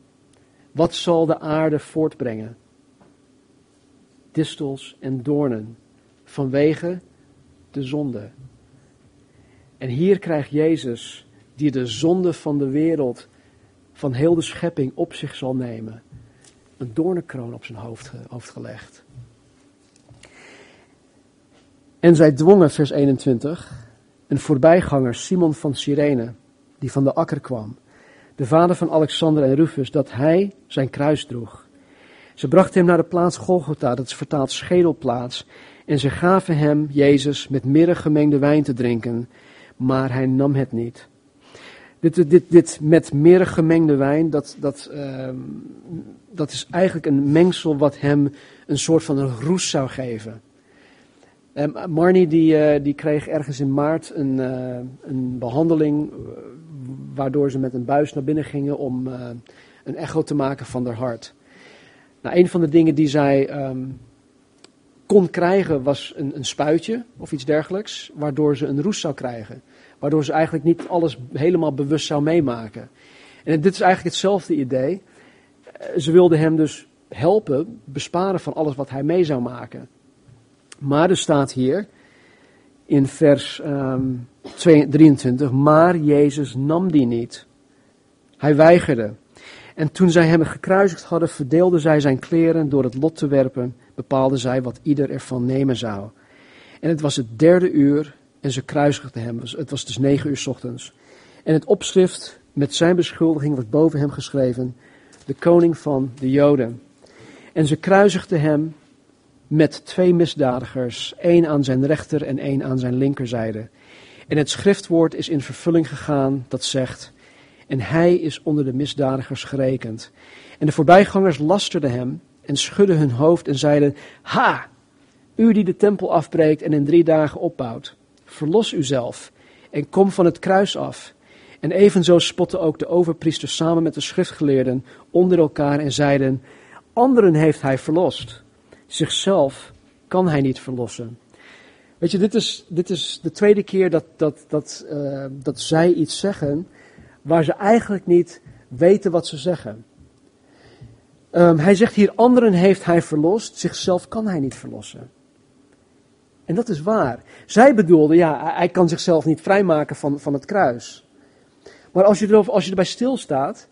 Wat zal de aarde voortbrengen? Distels en doornen vanwege de zonde. En hier krijgt Jezus, die de zonde van de wereld, van heel de schepping op zich zal nemen, een doornenkroon op zijn hoofd, hoofd gelegd. En zij dwongen, vers 21, een voorbijganger, Simon van Cyrene, die van de akker kwam, de vader van Alexander en Rufus, dat hij zijn kruis droeg. Ze brachten hem naar de plaats Golgotha, dat is vertaald schedelplaats, en ze gaven hem, Jezus, met mirre gemengde wijn te drinken, maar hij nam het niet. Dit, dit, dit met mirre gemengde wijn, dat, dat, uh, dat is eigenlijk een mengsel wat hem een soort van een roes zou geven. Um, Marnie die, uh, die kreeg ergens in maart een, uh, een behandeling uh, waardoor ze met een buis naar binnen gingen om een echo te maken van haar hart. Nou, een van de dingen die zij um, kon krijgen was een, een, spuitje of iets dergelijks, waardoor ze een roes zou krijgen. Waardoor ze eigenlijk niet alles helemaal bewust zou meemaken. En dit is eigenlijk hetzelfde idee. Ze wilden hem dus helpen, besparen van alles wat hij mee zou maken. Maar er staat hier in vers um, 23, maar Jezus nam die niet. Hij weigerde. En toen zij hem gekruisigd hadden, verdeelden zij zijn kleren door het lot te werpen, bepaalden zij wat ieder ervan nemen zou. En het was het derde uur en ze kruisigden hem. Het was dus negen uur ochtends. En het opschrift met zijn beschuldiging was boven hem geschreven, de koning van de Joden. En ze kruisigden hem met twee misdadigers, één aan zijn rechter en één aan zijn linkerzijde. En het schriftwoord is in vervulling gegaan dat zegt, en hij is onder de misdadigers gerekend. En de voorbijgangers lasterden hem en schudden hun hoofd en zeiden, ha, u die de tempel afbreekt en in drie dagen opbouwt, verlos uzelf en kom van het kruis af. En evenzo spotten ook de overpriesters samen met de schriftgeleerden onder elkaar en zeiden, anderen heeft hij verlost zichzelf kan hij niet verlossen. Weet je, dit is, dit is de tweede keer dat, dat, dat, uh, dat zij iets zeggen waar ze eigenlijk niet weten wat ze zeggen. Um, hij zegt hier, anderen heeft hij verlost, zichzelf kan hij niet verlossen. En dat is waar. Zij bedoelden, ja, hij kan zichzelf niet vrijmaken van, van het kruis. Maar als je, erover, als je erbij stilstaat,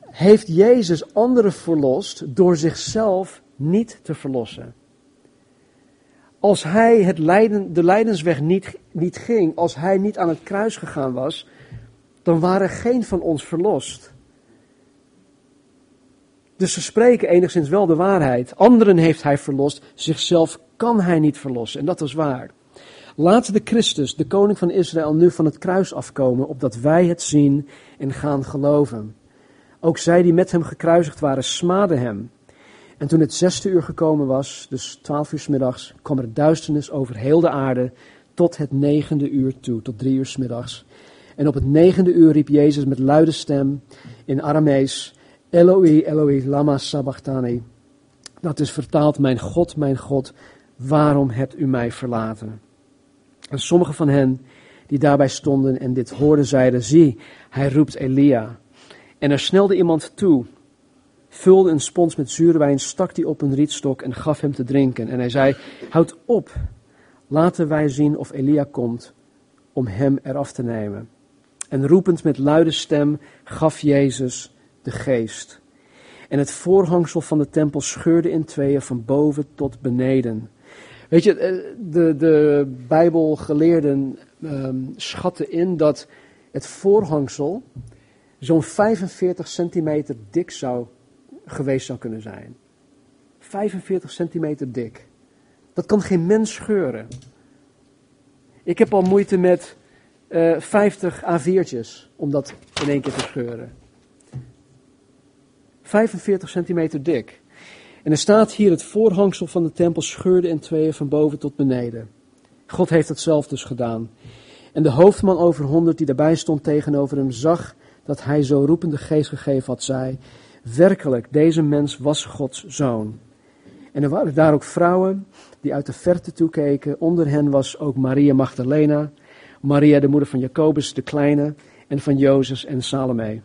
heeft Jezus anderen verlost door zichzelf niet te verlossen. Als hij het de lijdensweg niet, niet ging, als hij niet aan het kruis gegaan was, dan waren geen van ons verlost. Dus ze spreken enigszins wel de waarheid. Anderen heeft hij verlost, zichzelf kan hij niet verlossen. En dat is waar. Laat de Christus, de koning van Israël, nu van het kruis afkomen, opdat wij het zien en gaan geloven. Ook zij die met hem gekruisigd waren, smaden hem. En toen het zesde uur gekomen was, dus twaalf uur s middags, kwam er duisternis over heel de aarde tot het negende uur toe, tot drie uur s middags. En op het negende uur riep Jezus met luide stem in Aramees, Eloi, Eloi, lama sabachthani. Dat is vertaald, mijn God, mijn God, waarom hebt u mij verlaten? En sommige van hen die daarbij stonden en dit hoorden, zeiden, zie, hij roept Elia. En er snelde iemand toe vulde een spons met zuurwijn, stak die op een rietstok en gaf hem te drinken. En hij zei, houd op, laten wij zien of Elia komt om hem eraf te nemen. En roepend met luide stem gaf Jezus de geest. En het voorhangsel van de tempel scheurde in tweeën van boven tot beneden. Weet je, eh, de, de Bijbelgeleerden um, schatten in dat het voorhangsel zo'n 45 centimeter dik zou geweest zou kunnen zijn. 45 centimeter dik. Dat kan geen mens scheuren. Ik heb al moeite met uh, 50 A4'tjes om dat in één keer te scheuren. 45 centimeter dik. En er staat hier, het voorhangsel van de tempel scheurde in tweeën van boven tot beneden. God heeft het zelf dus gedaan. En de hoofdman over honderd die daarbij stond tegenover hem zag dat hij zo roepende geest gegeven had, zei, werkelijk, deze mens was Gods zoon. En er waren daar ook vrouwen die uit de verte toekeken. Onder hen was ook Maria Magdalena, Maria de moeder van Jacobus de Kleine en van Jozef en Salome.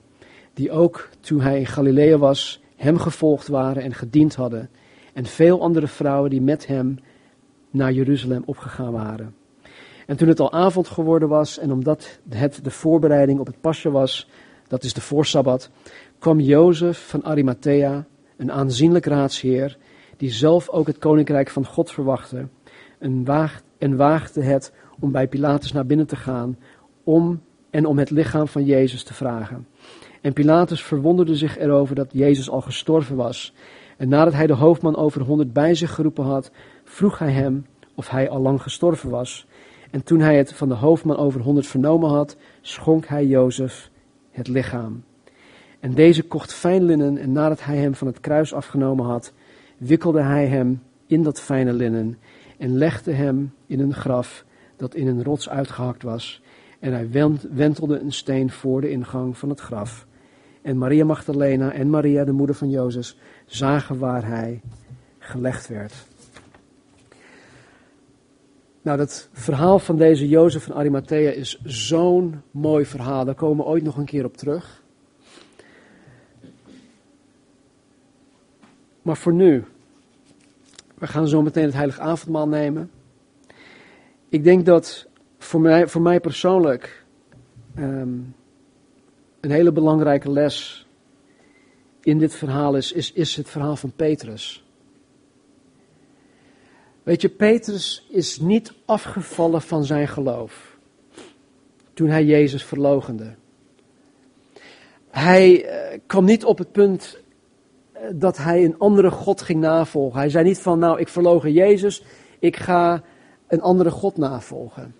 Die ook, toen hij in Galilea was, hem gevolgd waren en gediend hadden. En veel andere vrouwen die met hem naar Jeruzalem opgegaan waren. En toen het al avond geworden was en omdat het de voorbereiding op het pasje was, dat is de voorsabbat, kwam Jozef van Arimathea, een aanzienlijk raadsheer, die zelf ook het koninkrijk van God verwachtte, en, waagde, en waagde het om bij Pilatus naar binnen te gaan om, en om het lichaam van Jezus te vragen. En Pilatus verwonderde zich erover dat Jezus al gestorven was. En nadat hij de hoofdman over honderd bij zich geroepen had, vroeg hij hem of hij al lang gestorven was. En toen hij het van de hoofdman over honderd vernomen had, schonk hij Jozef het lichaam. En deze kocht fijn linnen en nadat hij hem van het kruis afgenomen had, wikkelde hij hem in dat fijne linnen en legde hem in een graf dat in een rots uitgehakt was. En hij wentelde een steen voor de ingang van het graf. En Maria Magdalena en Maria, de moeder van Jozef, zagen waar hij gelegd werd. Nou, dat verhaal van deze Jozef van Arimathea is zo'n mooi verhaal. Daar komen we ooit nog een keer op terug. Maar voor nu, we gaan zo meteen het heilige avondmaal nemen. Ik denk dat voor mij, voor mij persoonlijk ehm, een hele belangrijke les in dit verhaal is, is, het verhaal van Petrus. Weet je, Petrus is niet afgevallen van zijn geloof toen hij Jezus verlogende. Hij uh, kwam niet op het punt dat hij een andere God ging navolgen. Hij zei niet van, nou, ik verlogen Jezus, ik ga een andere God navolgen.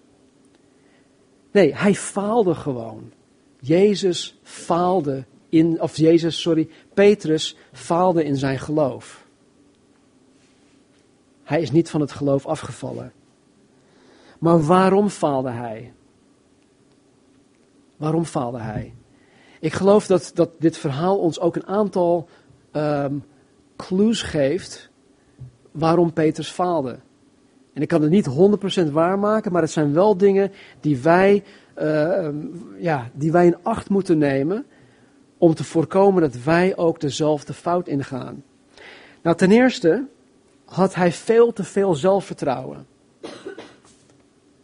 Nee, hij faalde gewoon. Jezus faalde in, of Jezus, sorry, Petrus faalde in zijn geloof. Hij is niet van het geloof afgevallen. Maar waarom faalde hij? Waarom faalde hij? Ik geloof dat, dat dit verhaal ons ook een aantal um, clues geeft waarom Petrus faalde. En ik kan het niet 100% waarmaken, maar het zijn wel dingen die wij, uh, ja, die wij in acht moeten nemen om te voorkomen dat wij ook dezelfde fout ingaan. Nou, ten eerste had hij veel te veel zelfvertrouwen.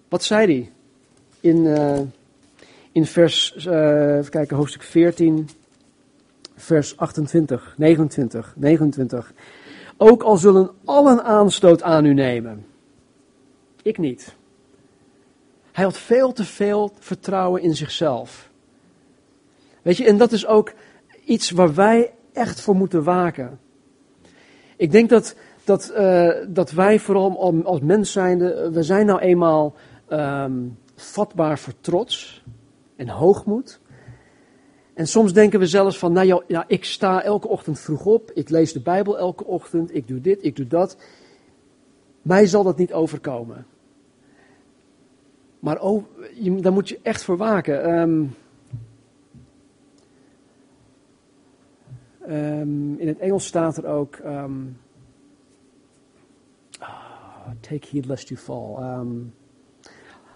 Wat zei hij? In, uh, in vers, uh, even kijken, hoofdstuk 14, vers 28, 29, 29. Ook al zullen allen aanstoot aan u nemen. Ik niet. Hij had veel te veel vertrouwen in zichzelf. Weet je, en dat is ook iets waar wij echt voor moeten waken. Ik denk dat, dat, uh, dat wij vooral als mens zijnde, we zijn nou eenmaal um, vatbaar voor trots en hoogmoed. En soms denken we zelfs van, nou ja, ik sta elke ochtend vroeg op, ik lees de Bijbel elke ochtend, ik doe dit, ik doe dat. Mij zal dat niet overkomen. Maar oh, daar moet je echt voor waken. Um, um, in het Engels staat er ook. Um, oh, take heed lest you fall.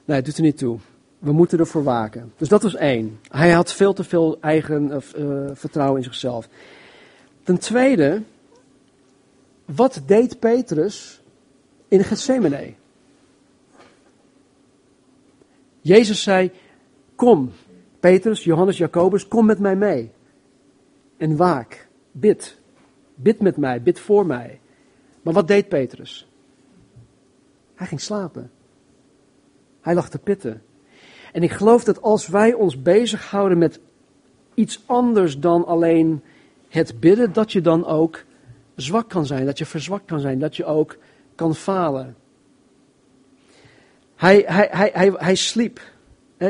nee, het doet er niet toe. We moeten ervoor waken. Dus dat was één. Hij had veel te veel eigen uh, vertrouwen in zichzelf. Ten tweede, wat deed Petrus in Gethsemane? Jezus zei, kom, Petrus, Johannes, Jacobus, kom met mij mee. En waak, bid. Bid met mij, bid voor mij. Maar wat deed Petrus? Hij ging slapen. Hij lag te pitten. En ik geloof dat als wij ons bezighouden met iets anders dan alleen het bidden, dat je dan ook zwak kan zijn, dat je verzwakt kan zijn, dat je ook kan falen. Hij, hij, hij, hij, hij sliep.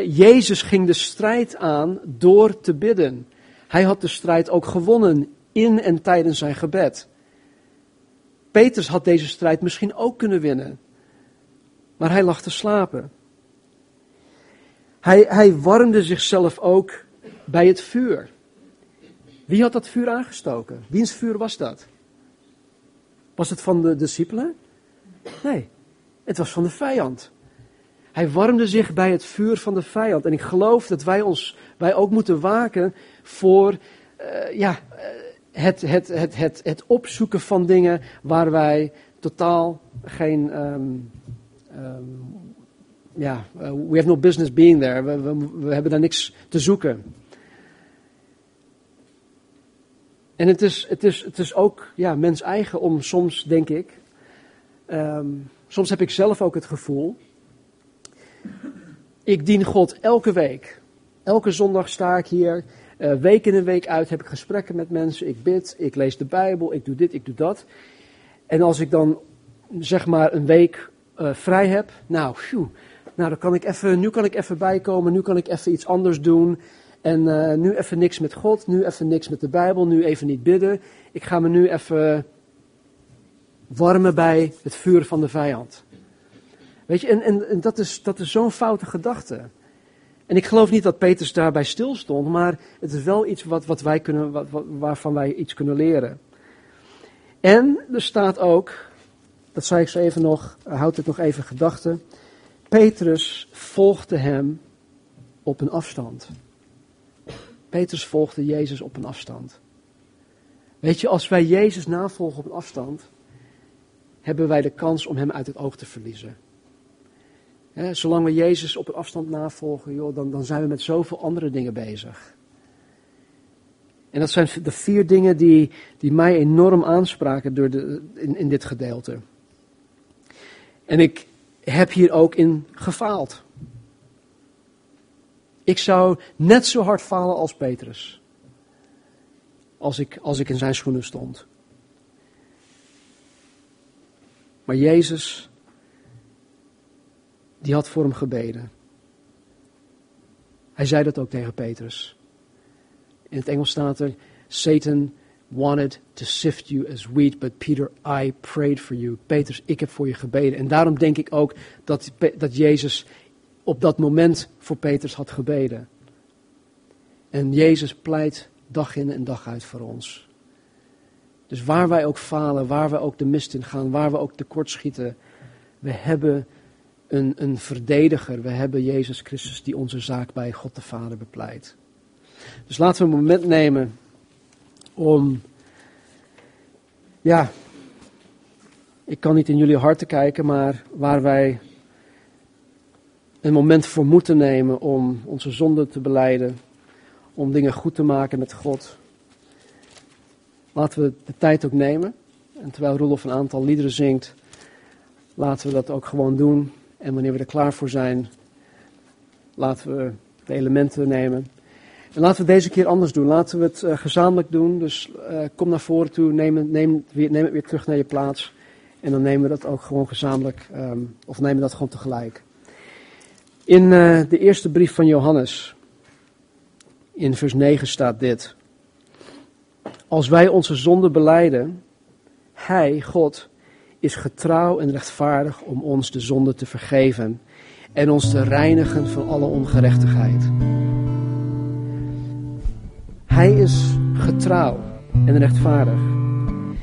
Jezus ging de strijd aan door te bidden. Hij had de strijd ook gewonnen in en tijdens zijn gebed. Petrus had deze strijd misschien ook kunnen winnen. Maar hij lag te slapen. Hij, hij warmde zichzelf ook bij het vuur. Wie had dat vuur aangestoken? Wiens vuur was dat? Was het van de discipelen? Nee, het was van de vijand. Hij warmde zich bij het vuur van de vijand. En ik geloof dat wij, ons, wij ook moeten waken voor uh, ja, uh, het, het, het, het, het opzoeken van dingen waar wij totaal geen. Um, um, ja, uh, we have no business being there. We, hebben daar niks te zoeken. En het is, het is, het is ook ja, mens eigen om soms, denk ik. Um, soms heb ik zelf ook het gevoel. Ik dien God elke week. Elke zondag sta ik hier. Uh, week in en week uit heb ik gesprekken met mensen. Ik bid, ik lees de Bijbel, ik doe dit, ik doe dat. En als ik dan zeg maar een week uh, vrij heb, nou, phew, nou dan kan ik even, nu kan ik even bijkomen, nu kan ik even iets anders doen. En uh, nu even niks met God, nu even niks met de Bijbel, nu even niet bidden. Ik ga me nu even warmen bij het vuur van de vijand. Weet je, en, en, en dat is, dat is zo'n foute gedachte. En ik geloof niet dat Petrus daarbij stilstond, maar het is wel iets wat, wat wij kunnen, wat, wat, waarvan wij iets kunnen leren. En er staat ook, dat zei ik zo even nog, houd het nog even gedachten. Petrus volgde hem op een afstand. Petrus volgde Jezus op een afstand. Weet je, als wij Jezus navolgen op een afstand, hebben wij de kans om hem uit het oog te verliezen. zolang we Jezus op een afstand navolgen, joh, dan, dan zijn we met zoveel andere dingen bezig. En dat zijn de vier dingen die, die mij enorm aanspraken door de, in, in dit gedeelte. En ik heb hier ook in gefaald. Ik zou net zo hard falen als Petrus. Als ik, als ik in zijn schoenen stond. Maar Jezus, die had voor hem gebeden. Hij zei dat ook tegen Petrus. In het Engels staat er: Satan wanted to sift you as wheat, but Peter, I prayed for you. Petrus, ik heb voor je gebeden. En daarom denk ik ook dat, dat Jezus op dat moment voor Petrus had gebeden. En Jezus pleit dag in en dag uit voor ons. Dus waar wij ook falen, waar we ook de mist in gaan, waar we ook tekortschieten, we hebben een, een verdediger, we hebben Jezus Christus die onze zaak bij God de Vader bepleit. Dus laten we een moment nemen om, ja, ik kan niet in jullie harten kijken, maar waar wij een moment voor moeten nemen om onze zonde te beleiden, om dingen goed te maken met God. Laten we de tijd ook nemen. En terwijl Roelof een aantal liederen zingt, laten we dat ook gewoon doen. En wanneer we er klaar voor zijn, laten we de elementen nemen. En laten we deze keer anders doen. Laten we het uh, gezamenlijk doen. Dus uh, kom naar voren toe, neem, het weer terug naar je plaats. En dan nemen we dat ook gewoon gezamenlijk, um, of nemen we dat gewoon tegelijk. In uh, de eerste brief van Johannes, in vers 9 staat dit. Als wij onze zonde beleiden, Hij, God, is getrouw en rechtvaardig om ons de zonde te vergeven en ons te reinigen van alle ongerechtigheid. Hij is getrouw en rechtvaardig.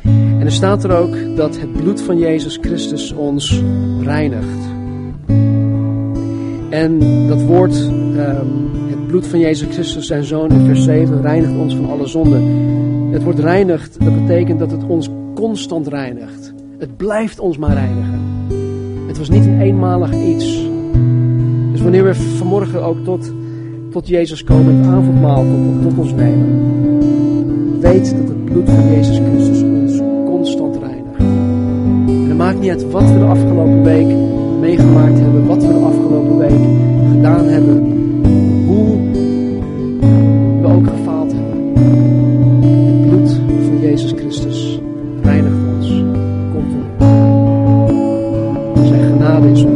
En er staat er ook dat het bloed van Jezus Christus ons reinigt. En dat woord, um, het bloed van Jezus Christus, zijn zoon in vers 7, reinigt ons van alle zonden. Het woord reinigt, dat betekent dat het ons constant reinigt. Het blijft ons maar reinigen. Het was niet een eenmalig iets. Dus wanneer we vanmorgen ook tot, tot Jezus komen, het avondmaal tot, tot ons nemen, weet dat het bloed van Jezus Christus ons constant reinigt. En het maakt niet uit wat we de afgelopen week meegemaakt hebben, wat we de afgelopen week gedaan hebben, hoe we ook gefaald hebben. Het bloed van Jezus Christus reinigt ons continu. Zijn genade is ons